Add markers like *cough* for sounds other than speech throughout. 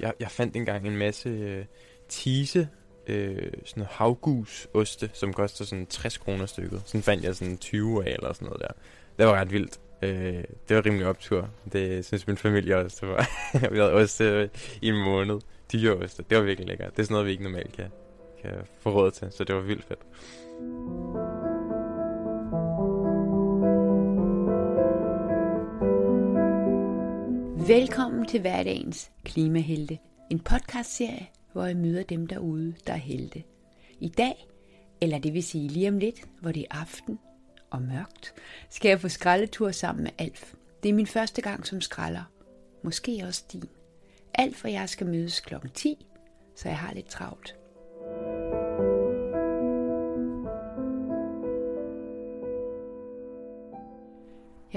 jeg, jeg fandt engang en masse øh, tise, øh, sådan havgusoste, som koster sådan 60 kroner stykket. Sådan fandt jeg sådan 20 af eller sådan noget der. Det var ret vildt. Øh, det var rimelig optur. Det synes min familie også. Det var, *laughs* vi havde oste øh, i en måned. Dyre oste. Det var virkelig lækkert. Det er sådan noget, vi ikke normalt kan, kan få råd til. Så det var vildt fedt. Velkommen til hverdagens Klimahelte. En podcastserie, hvor jeg møder dem derude, der er helte. I dag, eller det vil sige lige om lidt, hvor det er aften og mørkt, skal jeg på skraldetur sammen med Alf. Det er min første gang som skralder. Måske også din. Alf og jeg skal mødes klokken 10, så jeg har lidt travlt.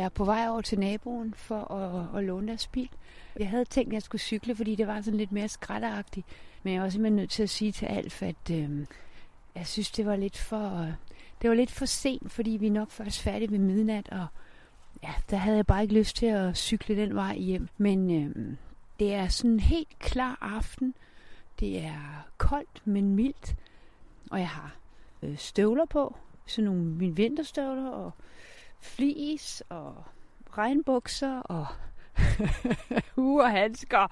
Jeg er på vej over til naboen for at, at låne deres bil. Jeg havde tænkt, at jeg skulle cykle, fordi det var sådan lidt mere skrætteragtigt. Men jeg var simpelthen nødt til at sige til Alf, at øh, jeg synes, det var lidt for, det var lidt for sent, fordi vi er nok først færdige ved midnat, og ja, der havde jeg bare ikke lyst til at cykle den vej hjem. Men øh, det er sådan en helt klar aften. Det er koldt, men mildt. Og jeg har øh, støvler på, sådan nogle mine vinterstøvler, og flis og regnbukser og *laughs* hue og handsker.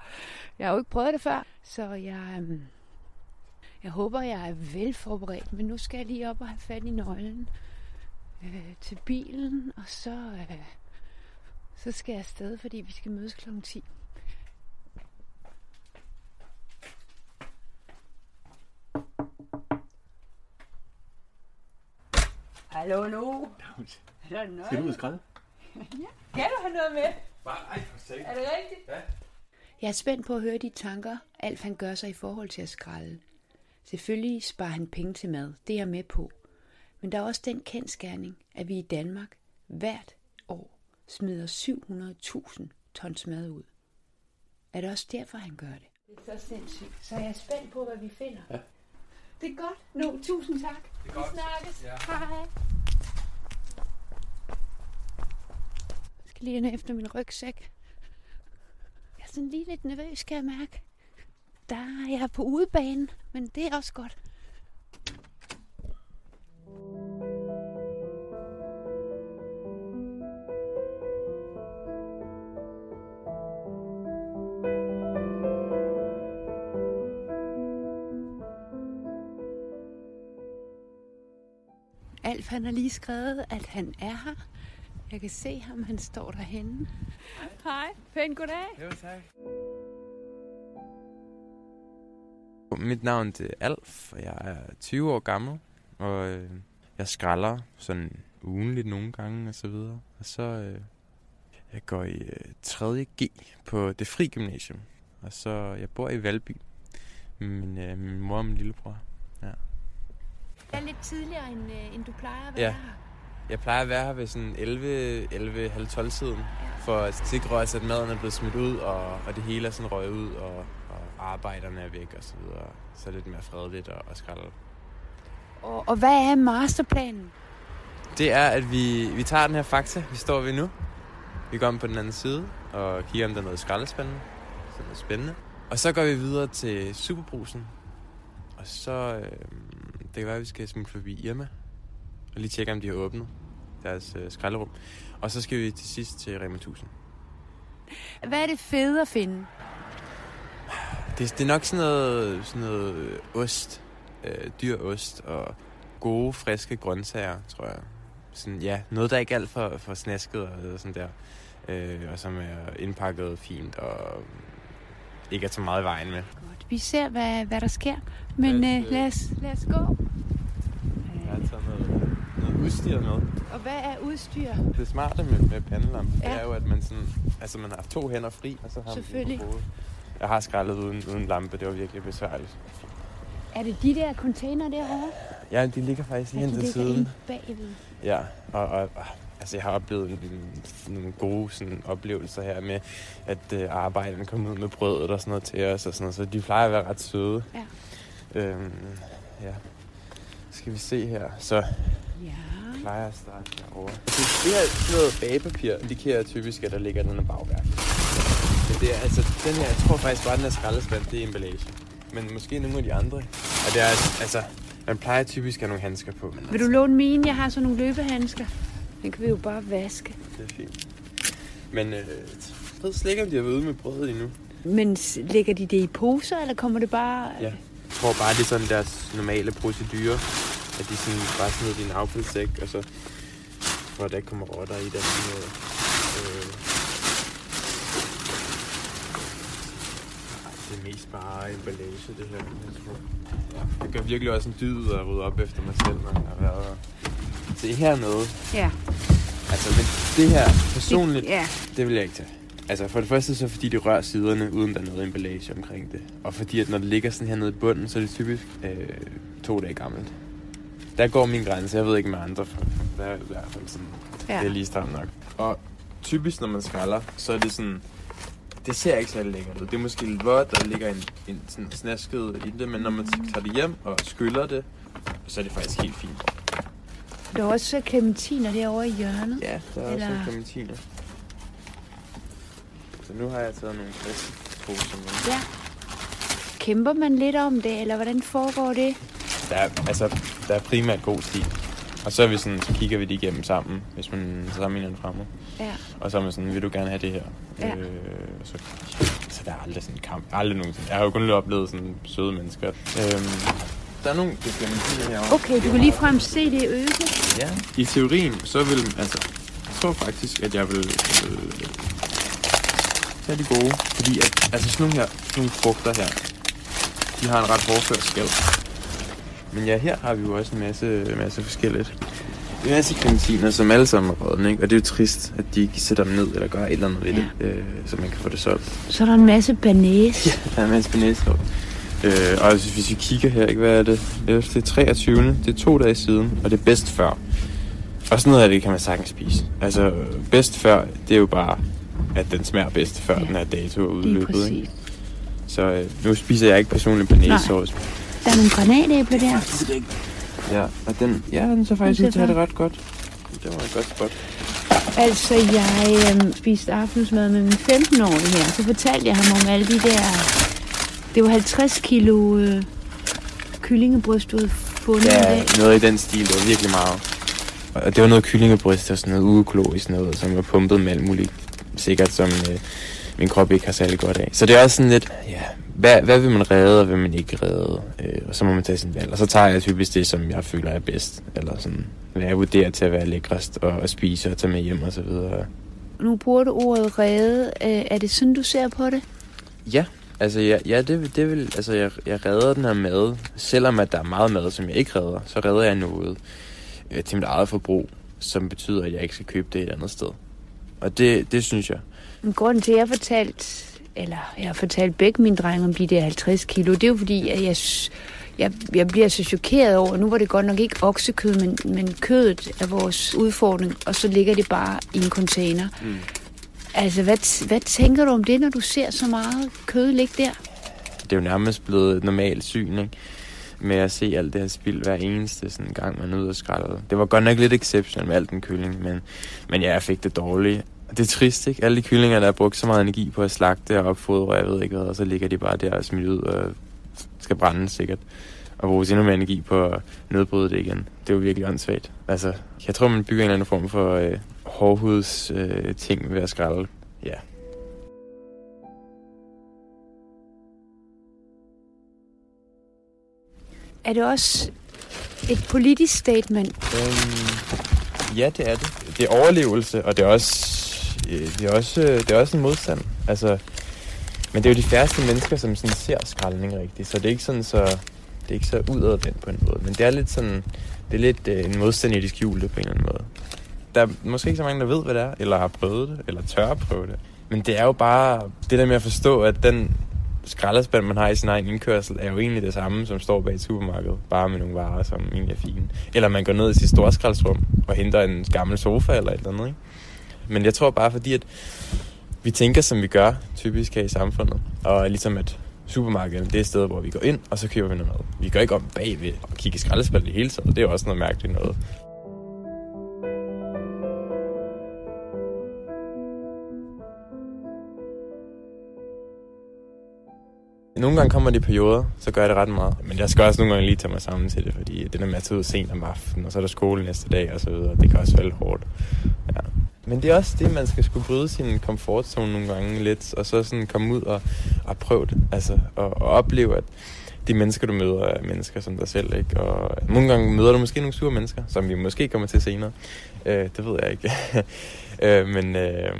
Jeg har jo ikke prøvet det før, så jeg, øhm, jeg håber, jeg er velforberedt. Men nu skal jeg lige op og have fat i nøglen øh, til bilen, og så, øh, så skal jeg afsted, fordi vi skal mødes kl. 10. Hallo, hallo. Er der nøgle? Skal du ud og skralde? *laughs* Kan du have noget med? Nej, for satan. Er det rigtigt? Ja. Jeg er spændt på at høre de tanker, Alf han gør sig i forhold til at skralde. Selvfølgelig sparer han penge til mad, det er jeg med på. Men der er også den kendskærning, at vi i Danmark hvert år smider 700.000 tons mad ud. Er det også derfor, han gør det? Det er så sindssygt. Så jeg er spændt på, hvad vi finder. Ja. Det er godt. Nu, tusind tak. Det er godt. Vi snakkes. Ja. Hej. Jeg skal lige ind efter min rygsæk. Jeg er sådan lige lidt nervøs, skal jeg mærke. Der er jeg på udebanen, men det er også godt. Alf han har lige skrevet, at han er her. Jeg kan se ham, han står derhenne. Hej, pæn goddag. Jo, tak. Mit navn er Alf, og jeg er 20 år gammel, og øh, jeg skralder sådan ugenligt nogle gange og så videre. Og så øh, jeg går i øh, 3. G på det fri gymnasium, og så jeg bor i Valby. Min, øh, min mor og min lillebror. Jeg er lidt tidligere, end, øh, end du plejer at være Ja. her. Jeg plejer at være her ved sådan 11, 11 halv 12 tiden, for at sikre os, at maden er blevet smidt ud, og, og det hele er sådan røget ud, og, og arbejderne er væk og så videre. Så er det lidt mere fredeligt at, at skralde. Og, og hvad er masterplanen? Det er, at vi, vi tager den her fakta, vi står ved nu. Vi går om på den anden side og kigger, om der er noget skraldespændende. Så noget spændende. Og så går vi videre til Superbrusen. Og så øh, det kan være, at vi skal smutte forbi Irma. Og lige tjekke, om de har åbnet deres øh, skralderum. Og så skal vi til sidst til Rema 1000. Hvad er det fede at finde? Det, det er nok sådan noget, sådan noget øh, ost. Øh, dyr ost og gode, friske grøntsager, tror jeg. Sådan, ja, noget, der ikke er alt for, for snasket og sådan der. Øh, og som er indpakket fint og ikke er så meget i vejen med. Godt. Vi ser, hvad, hvad der sker. Men Lad os, øh, øh, lad, os, lad os gå. Jeg har taget noget udstyr med. Og hvad er udstyr? Det smarte med, med pandelampen, ja. Det er jo, at man sådan, altså man har to hænder fri, og så har man Selvfølgelig. hovedet. Jeg har skrællet uden, uden lampe, det var virkelig besværligt. Er det de der container derovre? Ja, de ligger faktisk lige Ja, hen til siden. bagved. Ja, og, og altså, jeg har oplevet en- en- nogle gode sådan, oplevelser her med, at øh, arbejderne kommer ud med brødet og sådan noget til os, og sådan noget, så de plejer at være ret søde. Ja. Øhm, ja. Skal vi se her, så. Plejer jeg at starte herovre. Det, det her sådan noget bagepapir indikerer typisk, at der ligger noget bagværk. Det Det er, altså, den her, jeg tror faktisk bare, den her skraldespand, det er emballage. Men måske nogle af de andre. Og det er, altså, man plejer typisk at have nogle handsker på. Vil du låne mine? Jeg har sådan nogle løbehandsker. Den kan vi jo bare vaske. Det er fint. Men øh, jeg ved slet ikke, om de har været ude med brødet endnu. Men lægger de det i poser, eller kommer det bare... Ja. Jeg tror bare, det er sådan deres normale procedure. At de sådan bare smider din affaldssæk, og så for at der ikke kommer rotter i den. Øh, det er mest bare emballage, det her. Jeg tror. Det gør virkelig også en dyd at rydde op efter mig selv, når jeg har været der. Se hernede. Ja. Altså, men det her personligt, Ja. det vil jeg ikke tage. Altså for det første så fordi de rører siderne, uden der er noget emballage omkring det. Og fordi at når det ligger sådan her nede i bunden, så er det typisk øh, to dage gammelt. Der går min grænse, jeg ved ikke med andre, for der er i hvert fald sådan, ja. det er lige stramt nok. Og typisk når man skralder, så er det sådan, det ser ikke særlig lækkert ud. Det er måske lidt vådt, der ligger en, en sådan snasket i det, men når man tager det hjem og skyller det, så er det faktisk helt fint. Der er også klementiner derovre i hjørnet. Ja, der er Eller- også clementiner. Så nu har jeg taget nogle plastikposer med. Ja. Kæmper man lidt om det, eller hvordan foregår det? Der er, altså, der er primært god stil. Og så, er vi sådan, så kigger vi det igennem sammen, hvis man sammenligner den fremme. Ja. Og så er man sådan, vil du gerne have det her? Ja. Øh, og så, så der er aldrig sådan en kamp. Aldrig nogensinde. Jeg har jo kun lige oplevet sådan søde mennesker. Øhm, der er nogle clementiner herovre. Okay, du kan lige frem se det øse. Ja. I teorien, så vil, altså, jeg tror faktisk, at jeg vil øh, tage de gode. Fordi at, altså sådan nogle her, sådan nogle frugter her, de har en ret hårdført skal. Men ja, her har vi jo også en masse, masse forskelligt. En masse clementiner, som alle sammen er rådne, ikke? Og det er jo trist, at de ikke sætter dem ned, eller gør et eller andet ved det, øh, så man kan få det solgt. Så er der en masse banæs. Ja. Der er en masse banæshold. Øh, og altså, hvis vi kigger her, ikke, hvad er det? Det er 23. Det er to dage siden, og det er bedst før. Og sådan noget af det kan man sagtens spise. Altså, bedst før, det er jo bare, at den smager bedst, før Ja. ja. den her dato er udløbet. Ikke? præcis. Så øh, nu spiser jeg ikke personligt banæssauce. Der er nogle granatæbler der. Ja, og den, ja, den så faktisk Den ud til at have det ret godt. Det var et godt spot. Altså, jeg øhm, spiste aftensmad med min 15-årige her. Så fortalte jeg ham om alle de der... Det var 50 kilo øh, kyllingebryst, du havde fundet i Ja, dag. noget i den stil, det var virkelig meget. Og det var noget kyllingebryst og sådan noget uøkologisk noget, som var pumpet med alt muligt. Sikkert som øh, min krop ikke har særlig godt af. Så det er også sådan lidt, ja, hvad, hvad vil man redde, og hvad vil man ikke redde? Øh, og så må man tage sin valg. Og så tager jeg typisk det, som jeg føler er bedst. Eller sådan, hvad jeg vurderer til at være lækrest og at spise og tage med hjem og så videre. Nu bruger du ordet redde. Øh, er det sådan, du ser på det? Ja, altså ja, ja det, det vil, altså jeg, jeg redder den her mad, selvom at der er meget mad, som jeg ikke redder, så redder jeg noget øh, til mit eget forbrug, som betyder, at jeg ikke skal købe det et andet sted. Og det, det synes jeg. Grunden til, at jeg har fortalt, eller jeg har fortalt begge mine drenge om de der 50 kilo, det er jo fordi, at jeg, jeg, jeg bliver så chokeret over, nu var det godt nok ikke oksekød, men, men kødet er vores udfordring, og så ligger det bare i en container. Mm. Altså, hvad, hvad tænker du om det, når du ser så meget kød ligge der? Det er jo nærmest blevet et normalt syn, ikke? Med at se alt det her spild hver eneste sådan gang, man er ude og skralde. Det var godt nok lidt exception med alt den kylling, men, men ja, jeg fik det dårligt. Det er trist, ikke? Alle de kyllinger, der har brugt så meget energi på at slagte og opfodre, jeg ved ikke hvad, og så ligger de bare der og smidt ud og skal brænde sikkert. Og bruges endnu mere energi på at nedbryde det igen. Det er jo virkelig åndssvagt. Altså, jeg tror, man bygger en eller anden form for øh, hårdhuds øh, ting ved at skralde. Ja. Er det også et politisk statement? Øhm, ja, det er det. Det er overlevelse, og det er også, Øh, det er også, øh, det er også en modstand. Altså, men det er jo de færreste mennesker, som sådan ser skraldning rigtigt, så det er ikke sådan så, det er ikke så udadvendt på en måde. Men det er lidt sådan, det er lidt øh, en modstand i det skjulte på en eller anden måde. Der er måske ikke så mange, der ved, hvad det er, eller har prøvet det, eller tør at prøve det. Men det er jo bare det der med at forstå, at den skraldespand, man har i sin egen indkørsel, er jo egentlig det samme, som står bag et supermarked, bare med nogle varer, som egentlig er fine. Eller man går ned i sit storskraldsrum og henter en gammel sofa eller et eller andet, ikke? Men jeg tror bare, fordi at vi tænker, som vi gør, typisk her i samfundet, og ligesom at supermarkedet det er et sted, hvor vi går ind, og så køber vi noget mad. Vi går ikke om bagved og kigger i skraldespanden det hele tiden. Det er jo også noget mærkeligt noget. nogle gange kommer de i perioder, så gør jeg det ret meget. Men jeg skal også nogle gange lige tage mig sammen til det, fordi det der med at tage ud sent om aftenen, og så er der skole næste dag og så videre, det kan også være lidt hårdt. Ja. Men det er også det, man skal skulle bryde sin komfortzone nogle gange lidt, og så sådan komme ud og, og prøve det. Altså, og, og opleve, at de mennesker, du møder, er mennesker som dig selv. Ikke? Og nogle gange møder du måske nogle sure mennesker, som vi måske kommer til senere. Øh, det ved jeg ikke. *laughs* øh, men øh,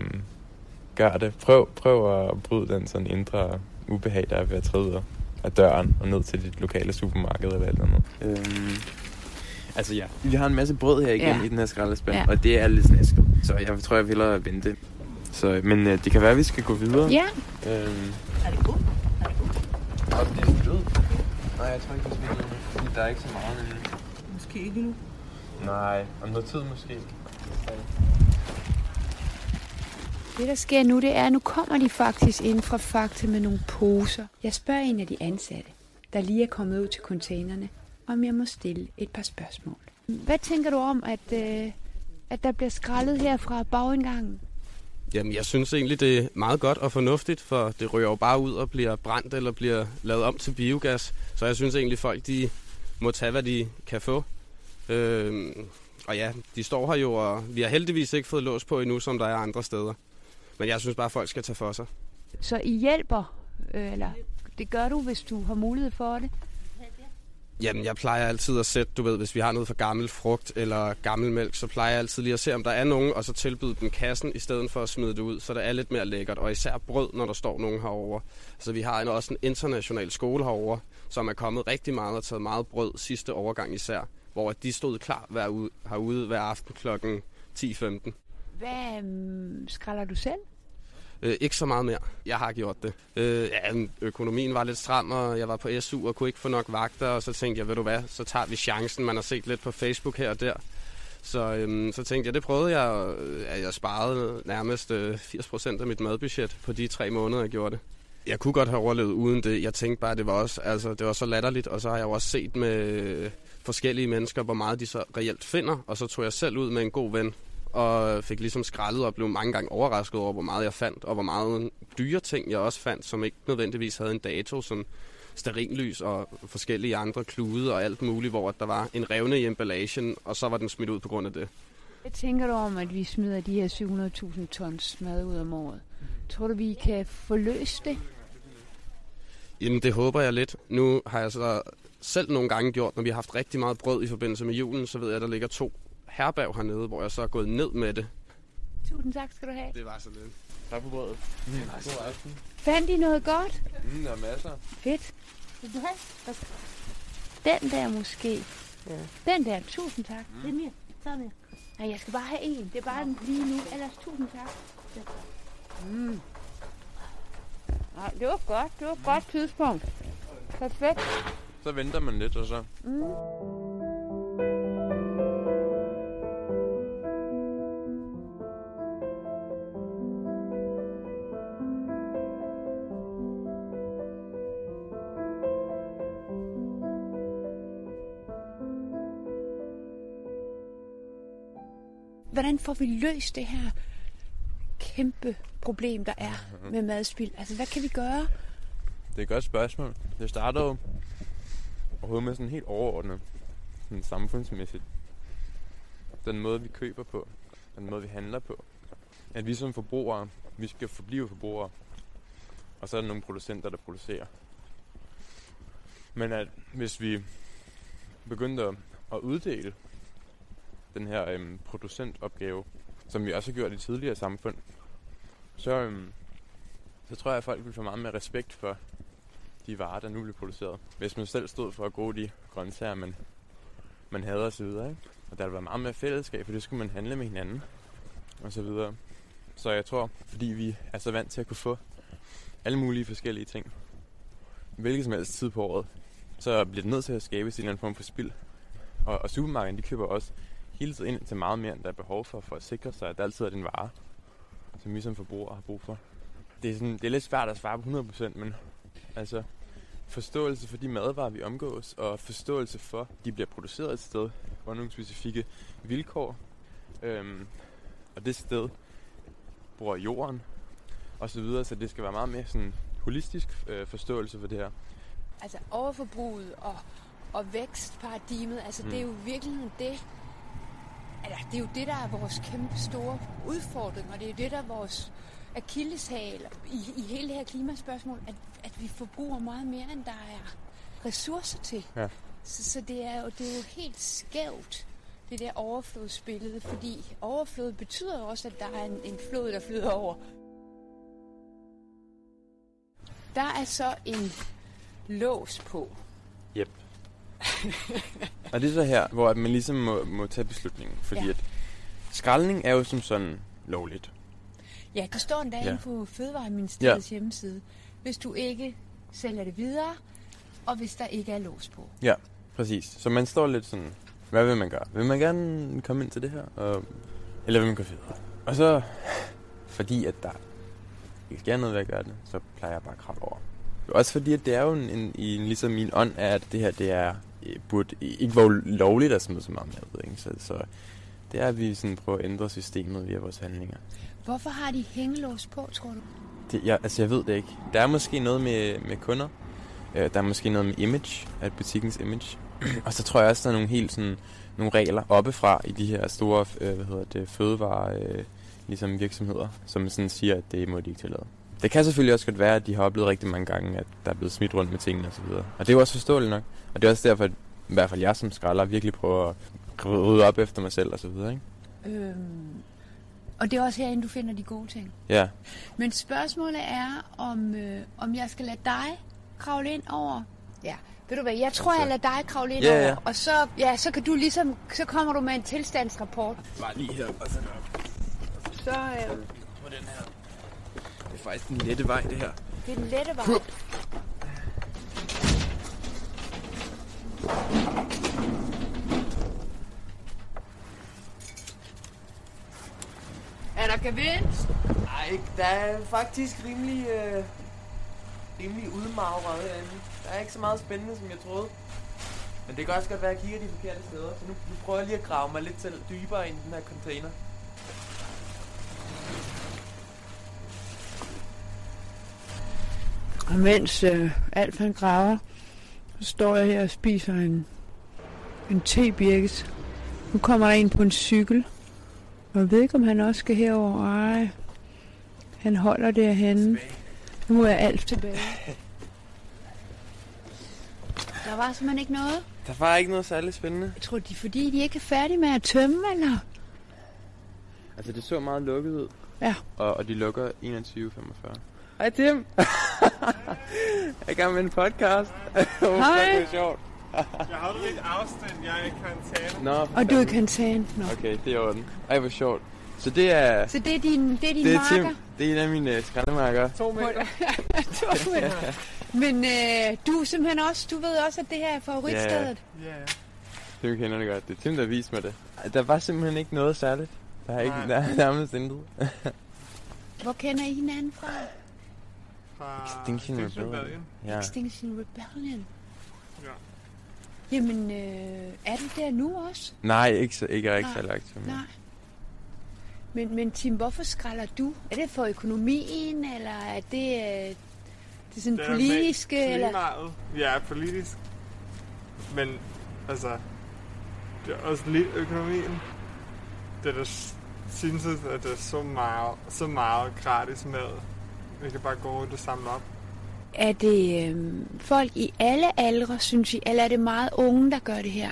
gør det. Prøv, prøv at bryde den sådan indre ubehag, der er ved at træde af døren og ned til dit lokale supermarked eller alt andet. Øhm, altså ja, vi har en masse brød her igen ja. i den her skraldespand, ja. og det er lidt snasket. Så jeg tror, jeg vil hellere vente. Så, men øh, det kan være, at vi skal gå videre. Ja. Øhm, Er det god? Er det god? og det er død. Nej, jeg tror ikke, det nu, fordi der er ikke så meget endnu. Måske ikke nu. Nej, om noget tid måske. Det, der sker nu, det er, at nu kommer de faktisk ind fra Fakta med nogle poser. Jeg spørger en af de ansatte, der lige er kommet ud til containerne, om jeg må stille et par spørgsmål. Hvad tænker du om, at, øh, at der bliver skrællet her fra bagindgangen? Jamen, jeg synes egentlig, det er meget godt og fornuftigt, for det ryger jo bare ud og bliver brændt eller bliver lavet om til biogas. Så jeg synes egentlig, folk de må tage, hvad de kan få. Øhm, og ja, de står her jo, og vi har heldigvis ikke fået lås på endnu, som der er andre steder. Men jeg synes bare, at folk skal tage for sig. Så I hjælper, øh, eller det gør du, hvis du har mulighed for det? Jamen, jeg plejer altid at sætte, du ved, hvis vi har noget for gammel frugt eller gammel mælk, så plejer jeg altid lige at se, om der er nogen, og så tilbyde dem kassen, i stedet for at smide det ud, så det er lidt mere lækkert. Og især brød, når der står nogen herover. Så vi har en, også en international skole herover, som er kommet rigtig meget og taget meget brød sidste overgang især, hvor de stod klar hver ude, herude hver aften klokken 10.15. Hvad mm, skræller du selv? Øh, ikke så meget mere. Jeg har gjort det. Øh, ja, økonomien var lidt stram, og jeg var på SU og kunne ikke få nok vagter, og så tænkte jeg, ved du hvad, så tager vi chancen. Man har set lidt på Facebook her og der. Så, øhm, så tænkte jeg, det prøvede jeg, og jeg sparede nærmest øh, 80% af mit madbudget på de tre måneder, jeg gjorde det. Jeg kunne godt have overlevet uden det. Jeg tænkte bare, at det var, også, altså, det var så latterligt, og så har jeg jo også set med forskellige mennesker, hvor meget de så reelt finder, og så tog jeg selv ud med en god ven, og fik ligesom skrællet og blev mange gange overrasket over, hvor meget jeg fandt, og hvor meget dyre ting jeg også fandt, som ikke nødvendigvis havde en dato, som sterinlys og forskellige andre klude og alt muligt, hvor der var en revne i emballagen, og så var den smidt ud på grund af det. Hvad tænker du om, at vi smider de her 700.000 tons mad ud om året? Tror du, vi kan få løst det? Jamen, det håber jeg lidt. Nu har jeg så selv nogle gange gjort, når vi har haft rigtig meget brød i forbindelse med julen, så ved jeg, at der ligger to herberg hernede, hvor jeg så er gået ned med det. Tusind tak skal du have. Det var så lidt. Tak på brødet. Mm. God aften. Fandt I noget godt? Mm, der er masser. Fedt. Vil du have? Den der måske. Ja. Den der, tusind tak. det er mere? Tag mere. Nej, jeg skal bare have en. Det er bare en lige nu. Ellers tusind tak. Mm. Nej, det var godt. Det var et godt tidspunkt. Perfekt. Så venter man lidt, og så... Mm. Hvordan får vi løst det her kæmpe problem, der er med madspild? Altså, hvad kan vi gøre? Det er et godt spørgsmål. Det starter jo overhovedet med sådan helt overordnet, sådan samfundsmæssigt. Den måde, vi køber på, den måde, vi handler på. At vi som forbrugere, vi skal forblive forbrugere. Og så er der nogle producenter, der producerer. Men at hvis vi begyndte at- at uddele den her øhm, producentopgave, som vi også har gjort i tidligere samfund, så, øhm, så tror jeg, at folk vil få meget mere respekt for de varer, der nu bliver produceret. Hvis man selv stod for at gro de grøntsager, man, man havde osv., ikke? Og der vil være meget mere fællesskab, for det skulle man handle med hinanden og så videre. Så jeg tror, fordi vi er så vant til at kunne få alle mulige forskellige ting, hvilket som helst tid på året, så bliver det nødt til at skabe en eller anden form for spild. Og, og supermarkederne, de køber også hele tiden ind til meget mere, end der er behov for, for at sikre sig, at der altid er den vare, som vi som forbrugere har brug for. Det er, sådan, det er lidt svært at svare på 100%, men altså forståelse for de madvarer, vi omgås, og forståelse for, at de bliver produceret et sted under nogle specifikke vilkår, øhm, og det sted bruger jorden, og så videre, så det skal være meget mere sådan holistisk øh, forståelse for det her. Altså overforbruget og, og vækstparadigmet, altså mm. det er jo i virkeligheden det, altså, det er jo det, der er vores kæmpe store udfordring, og det er jo det, der er vores akilleshæl i, i hele det her klimaspørgsmål, at, at vi forbruger meget mere, end der er ressourcer til. Ja. Så, så det, er jo, det er jo helt skævt, det der overflodsbillede, fordi overflod betyder jo også, at der er en, en flod, der flyder over. Der er så en lås på. Og det er så her, hvor at man ligesom må, må tage beslutningen. Fordi Ja. at skraldning er jo som sådan lovligt. Ja, der står endda ja. Inde på Fødevareministeriets ja. hjemmeside, hvis du ikke sælger det videre, og hvis der ikke er lås på. Ja, præcis. Så man står lidt sådan, hvad vil man gøre? Vil man gerne komme ind til det her? Og, eller vil man gå videre? Og så, fordi at der ikke sker noget ved at gøre det, så plejer jeg bare at kravle over. Også fordi, at det er jo en, en, i en, ligesom min ånd, er, at det her, det er, burde ikke være lovligt at smide så meget mad ud. Ikke? Så, så det er, at vi sådan prøver at ændre systemet via vores handlinger. Hvorfor har de hængelås på, tror du? Det, jeg, altså, jeg ved det ikke. Der er måske noget med, med kunder. Øh, der er måske noget med image, at butikkens image. *clears throat* og så tror jeg også, der er nogle helt sådan, nogle regler oppefra i de her store øh, hvad hedder det, fødevare øh, ligesom virksomheder, som sådan siger, at det må de ikke tillade. Det kan selvfølgelig også godt være, at de har oplevet rigtig mange gange, at der er blevet smidt rundt med tingene osv. Og, og det er jo også forståeligt nok. Og det er også derfor, at i hvert fald jeg som skralder virkelig prøver at rydde op efter mig selv og så videre, ikke? Øhm, og det er også herinde, du finder de gode ting. Ja, Men spørgsmålet er, om, øh, om jeg skal lade dig kravle ind over. Ja, ved du hvad, jeg tror, jeg lader dig kravle ind Ja, over. ja. Og så, ja, så kan du ligesom, så kommer du med en tilstandsrapport. bare lige her. Og så Så øh, på den her. Det er faktisk den lette vej, det her. det er den lette vej. Er der gevinst? Nej, der er faktisk rimelig, øh, rimelig udmagret herinde. Der er ikke så meget spændende, som jeg troede. Men det kan også godt være, at jeg kigger de forkerte steder. Så nu, nu prøver jeg lige at grave mig lidt til, dybere ind i den her container. Og mens øh, Alf han graver, så står jeg her og spiser en, en tebirkes. Nu kommer der en på en cykel. Og jeg ved ikke, om han også skal herover. Ej, han holder derhenne. Nu må jeg Alf tilbage. Der var simpelthen ikke noget. Der var ikke noget særligt spændende. Jeg tror, de fordi, de ikke er færdige med at tømme, eller? Altså, det så meget lukket ud. Ja. Og, og de lukker 21.45. Hej Tim. *laughs* jeg er i gang med en podcast. *laughs* oh, Hej. Det er sjovt. Jeg har lidt afstand, jeg er i karantæne. Nå, Og du er i karantæne. Nå. Okay, det er orden. Ej, hvor sjovt. Så det er, Så det er din, det er din det er marker? Tim. Det er en af mine uh, skrændemarker. *laughs* To meter. Men øh, du er simpelthen også, du ved også, at det her er favoritstedet. Ja, ja. Tim kender det godt. Det er Tim, der viste mig det. Der var simpelthen ikke noget særligt. Der er ikke Nej. der er nærmest intet. *laughs* Hvor kender I hinanden fra? Fra Extinction Rebellion. Ja. Extinction Rebellion. Ja. Jamen, øh, er du der nu også? Nej, ikke, så, ikke, jeg er ikke Nej. så. Nej. Men, men Tim, hvorfor skralder du? Er det for økonomien, eller er det, øh, det er sådan Det er politiske? med Eller? Klimaet. Ja, politisk. Men, altså, det er også lidt økonomien. Det er der synes, at det er så meget, så meget gratis mad. Vi kan bare gå rundt og samle op. Er det øh, folk i alle aldre, synes I, eller er det meget unge, der gør det her?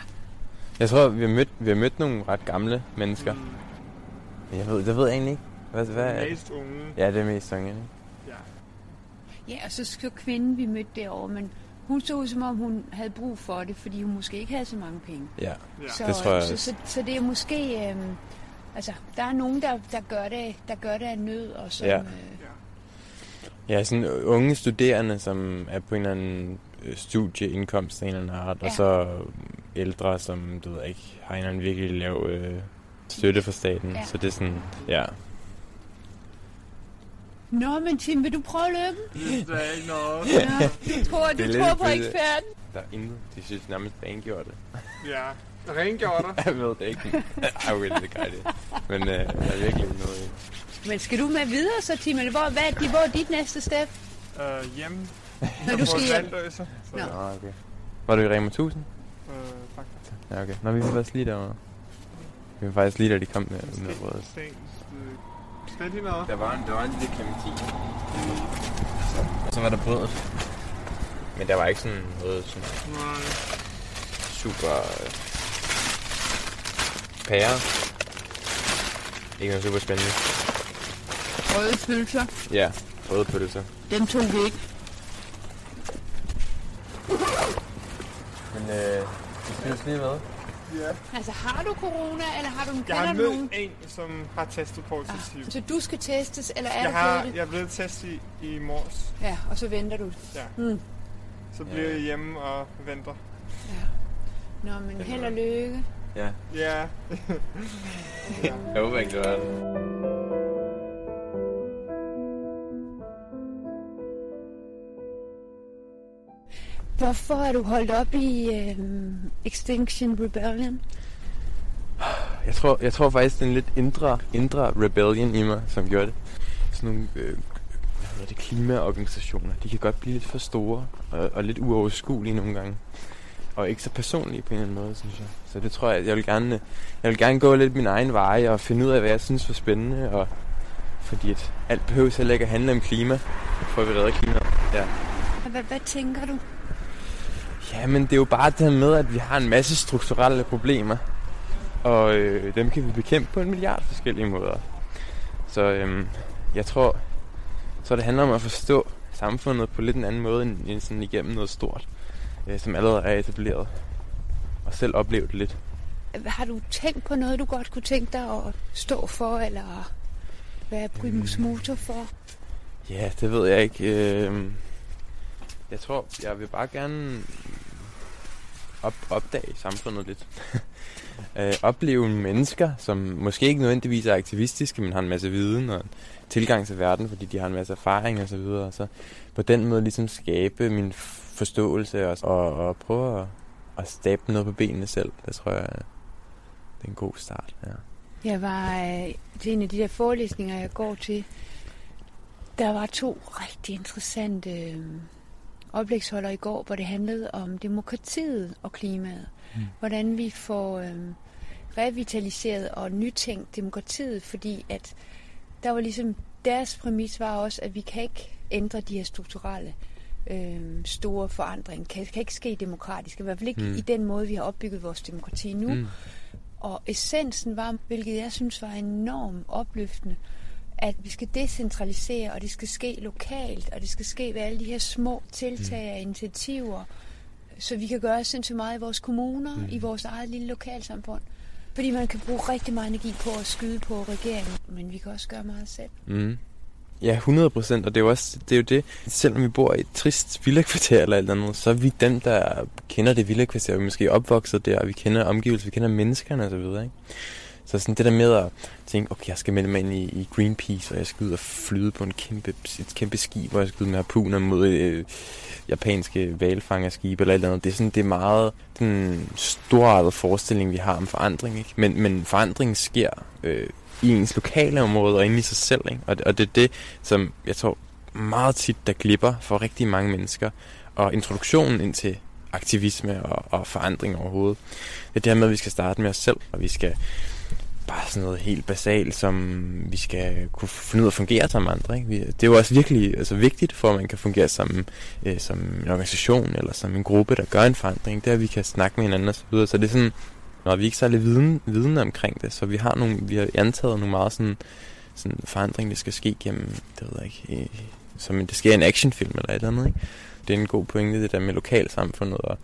Jeg tror, vi har mødt, vi har mødt nogle ret gamle mennesker. Mm, jeg ved, det ved jeg egentlig ikke. Hvad, hvad er det? mest unge. Ja, det er mest unge, ikke? Ja. Ja, og så så kvinden, vi mødte derovre, men hun så ud, som om hun havde brug for det, fordi hun måske ikke havde så mange penge. Ja. ja. Så, Det tror jeg så, så, så det er måske... Øhm, altså, der er nogen, der, der, gør det, der gør det af nød, og som... Ja. Øh, Ja, sådan unge studerende, som er på en eller anden øh, studieindkomst af en eller anden art, ja. Og så ældre, som du ved ikke, har en eller anden virkelig lav øh, støtte fra staten. Ja. Så det er sådan, ja. Nå, men Tim, vil du prøve lykken? Det er ikke noget. Ja, du tror, Det du tror på eksperten? Der er intet. De synes nærmest, rengjort det. Ja. Rengjort dig. *laughs* Jeg ved det ikke. I will det. Men øh, der er virkelig noget i. Men skal du med videre så, Tim? Eller hvor, hvad er, dit- hvor er dit næste step? øh, hjemme. Når du skal hjem. Så, Nå. Nå, okay. Var du i Rema 1000? øh, faktisk. Ja, okay. Nå, vi var faktisk lige derovre. Vi var faktisk lige, da de kom med, med brødet. Sten, øh, noget? Der var en, der var en lille clementin. Og så var der brødet. Men der var ikke sådan noget sådan Nej. super øh, pære. Ikke noget super spændende. Røde pølser, Ja, røde pølser. dem tog vi ikke. Men øh, vi spiller lige med. Ja. Altså, har du corona, eller har du en Jeg har kender du mødt nogen? en, som har testet positiv. Ah, så du skal testes, eller er Jeg du har, det? jeg er blevet testet i, i morges. Ja, og så venter du. Ja. Mm. Så bliver Ja. jeg hjemme og venter. Ja. Nå, men held og lykke. Ja. Ja. *laughs* Jeg håber ikke, det var det. Hvorfor er du holdt op i øhm, Extinction Rebellion? Jeg tror, jeg tror faktisk, det er en lidt indre, indre rebellion i mig, som gjorde det. Sådan nogle øh, hvad hedder det, klimaorganisationer, de kan godt blive lidt for store og, og lidt uoverskuelige nogle gange. Og ikke så personlige på en eller anden måde, synes jeg. Så det tror jeg, jeg vil gerne, jeg vil gerne gå lidt min egen vej og finde ud af, hvad jeg synes var spændende. Og, fordi at alt behøver heller ikke at handle om klima, for at vi redder klimaet. Ja. Hvad, hvad tænker du? Jamen, det er jo bare det med, at vi har en masse strukturelle problemer. Og øh, dem kan vi bekæmpe på en milliard forskellige måder. Så øhm, jeg tror, så det handler om at forstå samfundet på lidt en anden måde, end, end sådan igennem noget stort, øh, som allerede er etableret. Og selv opleve det lidt. Har du tænkt på noget, du godt kunne tænke dig at stå for, eller være primus motor for? Ja, det ved jeg ikke. Øh, jeg tror, jeg vil bare gerne op, opdage samfundet lidt. *laughs* øh, opleve mennesker, som måske ikke nødvendigvis er aktivistiske, men har en masse viden og tilgang til verden, fordi de har en masse erfaring og så videre. Og så på den måde ligesom skabe min forståelse og, og, og prøve at, at stabe noget på benene selv. Det tror jeg, det er en god start. Ja. Jeg var øh, til en af de der forelæsninger, jeg går til. Der var to rigtig interessante øh, oplægsholder i går, hvor det handlede om demokratiet og klimaet. Mm. Hvordan vi får øh, revitaliseret og nytænkt demokratiet, fordi at der var ligesom deres præmis var også, at vi kan ikke ændre de her strukturelle øh, store forandringer. Kan, kan ikke ske demokratisk, i hvert fald ikke Mm. i den måde, vi har opbygget vores demokrati nu. Mm. Og essensen var, hvilket jeg synes var enormt opløftende, at vi skal decentralisere, og det skal ske lokalt, og det skal ske ved alle de her små tiltag og initiativer, så vi kan gøre sindssygt meget i vores kommuner, mm. i vores eget lille lokalsamfund. Fordi man kan bruge rigtig meget energi på at skyde på regeringen, men vi kan også gøre meget selv. Mm. Ja, 100 procent, og det er, jo også, det er jo det, selvom vi bor i et trist villakvarter eller alt andet, så er vi dem, der kender det villakvarter, vi er måske opvokset der, og vi kender omgivelser, vi kender menneskerne osv., ikke? Så sådan det der med at tænke, okay, jeg skal melde mig ind i, i Greenpeace, og jeg skal ud og flyde på en kæmpe, et kæmpe skib, og jeg skal ud med harpuner mod øh, japanske valfangerskib eller et eller andet. Det er sådan, det er meget den storartede forestilling, vi har om forandring, ikke? Men, men forandringen sker øh, i ens lokale område og inde i sig selv, ikke? Og, og det er det, som jeg tror meget tit, der glipper for rigtig mange mennesker. Og introduktionen ind til aktivisme og, og forandring overhovedet. Det er det her med, at vi skal starte med os selv, og vi skal bare sådan noget helt basalt, som vi skal kunne finde ud af at fungere sammen med andre. Ikke? Det er jo også virkelig altså, vigtigt, for at man kan fungere sammen øh, som en organisation, eller som en gruppe, der gør en forandring. Det er, at vi kan snakke med hinanden og så videre. Så det er sådan, når vi ikke særlig viden, viden omkring det, så vi har, nogle, vi har antaget nogle meget sådan, sådan forandring, der skal ske gennem, det ved jeg ikke, øh, som en- det sker i en actionfilm eller et eller andet. Ikke? Det er en god pointe, det der med lokalsamfundet og,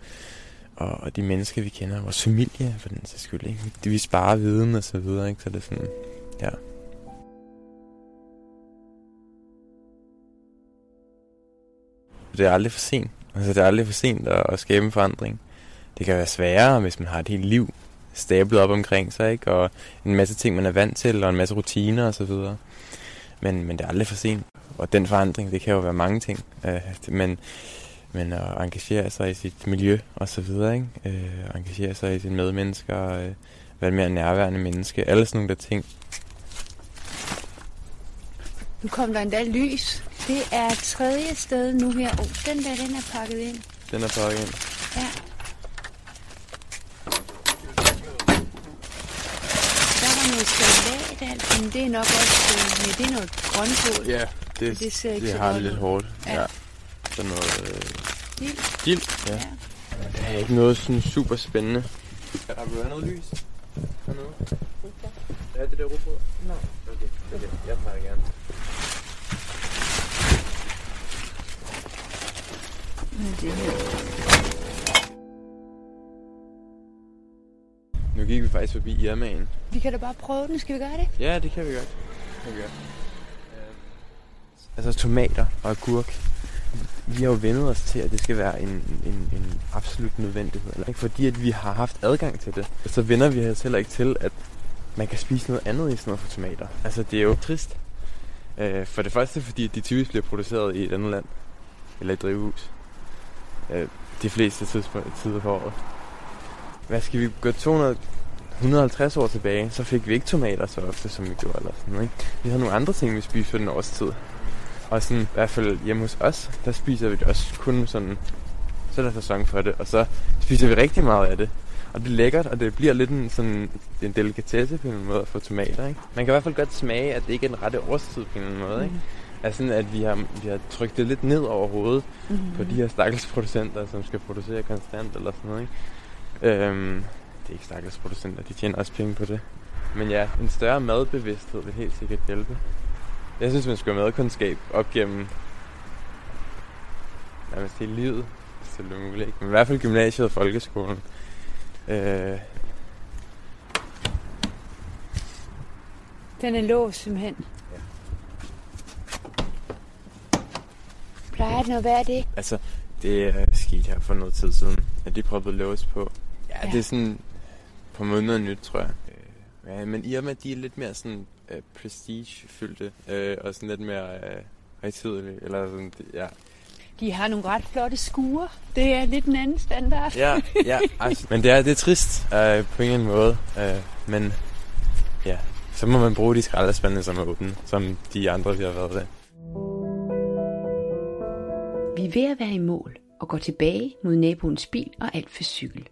og, og de mennesker, vi kender, vores familie for den sags skyld. Ikke? Det, vi sparer viden og så videre, ikke? så det er sådan, ja. Det er aldrig for sent. Altså, det er aldrig for sent at, at skabe en forandring. Det kan være sværere, hvis man har et helt liv stablet op omkring sig, ikke? Og en masse ting, man er vant til, og en masse rutiner og så videre. Men, men det er aldrig for sent. Og den forandring, det kan jo være mange ting. Øh, men, men at engagere sig i sit miljø og så videre, ikke? Øh, engagere sig i sine medmennesker, øh, være et mere nærværende menneske, alle sådan nogle der ting. Nu kom der endda lys. Det er tredje sted nu her. Oh, den der, den er pakket ind. Den er pakket ind. Ja. Der var noget salat, altså, men det er nok også, øh, ja, det er noget grønkål. Ja, det, Det ser ikke det så har det lidt hårdt. Ja. Ja. ja. Sådan noget øh, Dild. dild. Ja. Ja. Der er ikke noget sådan super spændende. Har du noget lys? Hernede? Ja, det der rugbrød? Nej. Okay, okay. Jeg tager det gerne. Det her. Nu gik vi faktisk forbi Irmaen. Vi kan da bare prøve den. Skal vi gøre det? Ja, det kan vi godt. Det kan vi godt. Altså tomater og agurk. Vi har jo vendet os til, at det skal være en, en, en absolut nødvendighed. Eller ikke? Fordi at vi har haft adgang til det. Så vender vi os heller ikke til, at man kan spise noget andet i stedet for tomater. Altså det er jo trist. Øh, for det første, fordi de typisk bliver produceret i et andet land. Eller i et drivhus. Øh, de fleste tider på året. Hvad skal vi gå 200, 150 år tilbage, så fik vi ikke tomater så ofte, som vi gjorde. Eller sådan, noget, ikke? Vi havde nogle andre ting, vi spiste for den årstid. Og sådan, i hvert fald hjemme hos os, der spiser vi det også kun sådan, så er der sæson for det, og så spiser vi rigtig meget af det. Og det er lækkert, og det bliver lidt en, sådan, en delikatesse på en måde at få tomater, ikke? Man kan i hvert fald godt smage, at det ikke er den rette årstid på en eller anden måde, ikke? Altså sådan, at vi har, vi har trykt det lidt ned over hovedet Mm-hmm. på de her stakkels producenter, som skal producere konstant eller sådan noget, ikke? Øhm, det er ikke stakkels producenter, de tjener også penge på det. Men ja, en større madbevidsthed vil helt sikkert hjælpe. Jeg synes, man skal have madkundskab op gennem nærmest hele livet, hvis det er muligt. Men i hvert fald gymnasiet og folkeskolen. Øh, Den er låst simpelthen. Ja. Plejer den at være det? altså, det er sket her for noget tid siden, at de prøvede at låse på. Ja, Ja. det er sådan på måned noget nyt, tror jeg. Øh, Ja, men Irma, de er lidt mere sådan øh, prestige-fyldte, øh, og sådan lidt mere øh, højtidelige, eller sådan, ja. De har nogle ret flotte skure. Det er lidt en anden standard. Ja, ja, altså. Men det er, det er trist øh, på en eller anden måde, øh, men ja, så må man bruge de skraldespande som er åbne, som de andre, vi har været ved. Vi er ved at være i mål og går tilbage mod naboens bil og alt for cykel.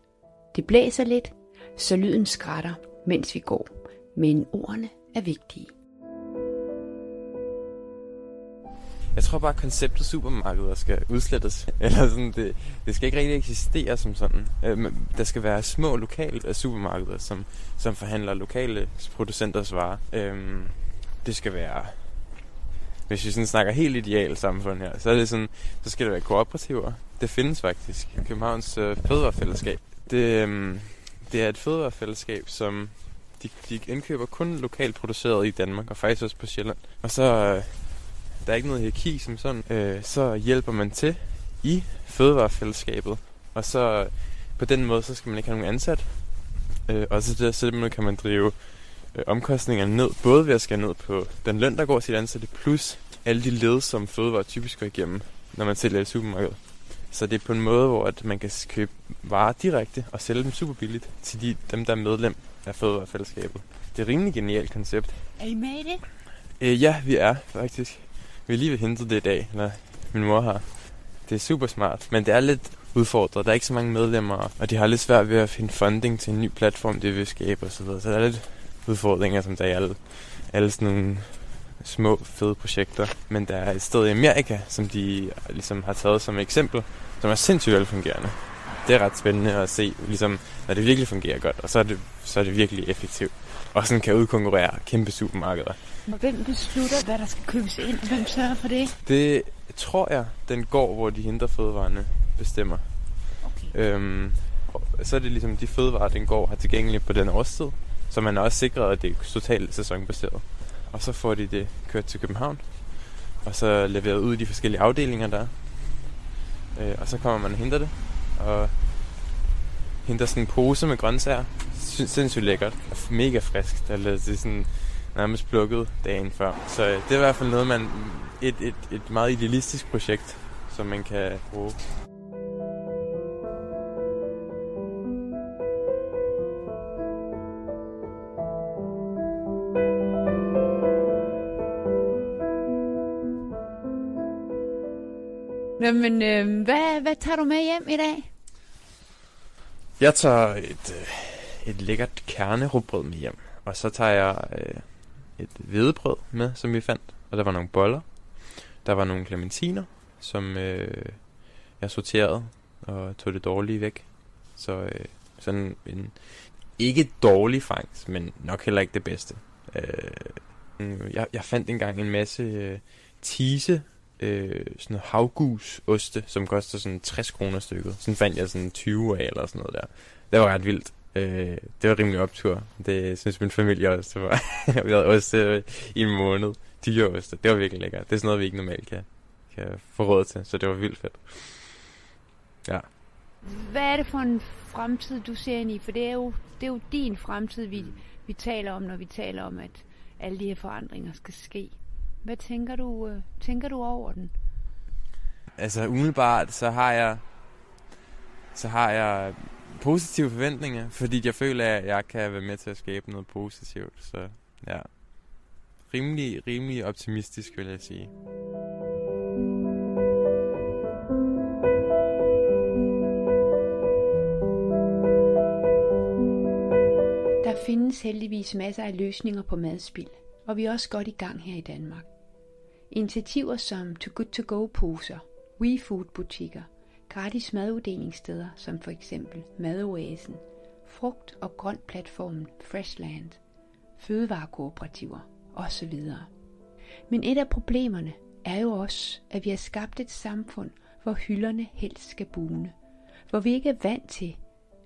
Det blæser lidt, så lyden skrætter, mens vi går. Men ordene er vigtige. Jeg tror bare, at konceptet supermarkeder skal udslettes. *laughs* Eller sådan, det, det skal ikke rigtig eksistere som sådan. Øh, men Der skal være små lokale øh, supermarkeder, som, som forhandler lokale producenters varer. Øhm, det skal være... Hvis vi sådan snakker helt ideal samfund her, så er det sådan, så skal det være kooperativer. Det findes faktisk. Københavns øh, Fødevarefællesskab. Det, øhm, det er et fødevarefællesskab, som de, de indkøber kun lokalt produceret i Danmark, og faktisk også på Sjælland. Og så øh, der er ikke noget hierarki som sådan, øh, så hjælper man til i fødevarefællesskabet. Og så øh, på den måde, så skal man ikke have nogen ansat. Øh, og så der simpelthen kan man drive øh, omkostningerne ned, både ved at skære ned på den løn, der går til de ansatte, plus alle de led, som fødevarer typisk går igennem, når man sælger i supermarkedet. Så det er på en måde, hvor at man kan købe varer direkte og sælge dem super billigt til de, dem, der er medlem af fødevarefællesskabet. Det er et rimelig genialt koncept. Er I med i det? Øh, ja, vi er faktisk. Vi er lige ved hentet det i dag, eller min mor har. Det er super smart, men det er lidt udfordret. Der er ikke så mange medlemmer, og de har lidt svært ved at finde funding til en ny platform, det vil skabe osv. Så, så der er lidt udfordringer, som der er i alle, alle sådan nogle små, fede projekter. Men der er et sted i Amerika, som de ligesom har taget som eksempel, som er sindssygt velfungerende. Det er ret spændende at se, ligesom, når det virkelig fungerer godt, og så er det, så er det virkelig effektivt. Og sådan kan udkonkurrere kæmpe supermarkeder. Og hvem beslutter, hvad der skal købes ind, hvem sørger for det? Det tror jeg, den går, hvor de henter fødevarene bestemmer. Okay. Øhm, og så er det ligesom de fødevarer, den går har tilgængelige på den årstid. Så man er også sikret, at det er totalt sæsonbaseret. Og så får de det kørt til København. Og så leveret ud i de forskellige afdelinger der. er. Øh, og så kommer man og henter det. Og henter sådan en pose med grøntsager. Sy- Sindssygt lækkert. Og mega frisk. Eller det er sådan nærmest plukket dagen før. Så øh, det er i hvert fald noget, man... Et, et, et meget idealistisk projekt, som man kan bruge. Jamen, men øh, hvad, hvad tager du med hjem i dag? Jeg tager et, øh, et lækkert kernerugbrød med hjem. Og så tager jeg øh, et hvedebrød med, som vi fandt. Og der var nogle boller. Der var nogle clementiner, som øh, jeg sorterede og tog det dårlige væk. Så øh, sådan en ikke dårlig fangst, men nok heller ikke det bedste. Øh, jeg, jeg fandt engang en masse øh, tise, øh, sådan noget havgusoste, som koster sådan 60 kroner stykket. Sådan fandt jeg sådan 20 af eller sådan noget der. Det var ret vildt. Øh, det var rimelig optur. Det synes min familie også. Det var. *laughs* vi havde oste i en måned. Dyre oste. Det var virkelig lækkert. Det er sådan noget, vi ikke normalt kan, kan få råd til. Så det var vildt fedt. Ja. Hvad er det for en fremtid, du ser ind i? For det er jo, det er jo din fremtid, vi, vi taler om, når vi taler om, at alle de her forandringer skal ske. Hvad tænker du, øh, tænker du over den? Altså umiddelbart, så har jeg så har jeg positive forventninger, fordi jeg føler, at jeg kan være med til at skabe noget positivt. Så ja, rimelig, rimelig optimistisk, vil jeg sige. Der findes heldigvis masser af løsninger på madspild, og vi er også godt i gang her i Danmark. Initiativer som To Good To Go poser, WeFood butikker, gratis maduddelingssteder som for eksempel Madoasen, frugt- og grønt platformen Freshland, fødevarekooperativer osv. Men et af problemerne er jo også, at vi har skabt et samfund, hvor hylderne helst skal bune, hvor vi ikke er vant til,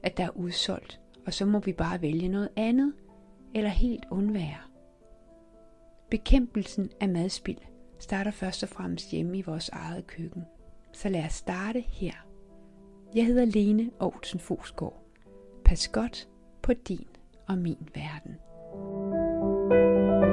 at der er udsolgt, og så må vi bare vælge noget andet, eller helt undvære. Bekæmpelsen af madspild starter først og fremmest hjemme i vores eget køkken. Så lad os starte her. Jeg hedder Lene Aarhusen Fosgaard. Pas godt på din og min verden. thank you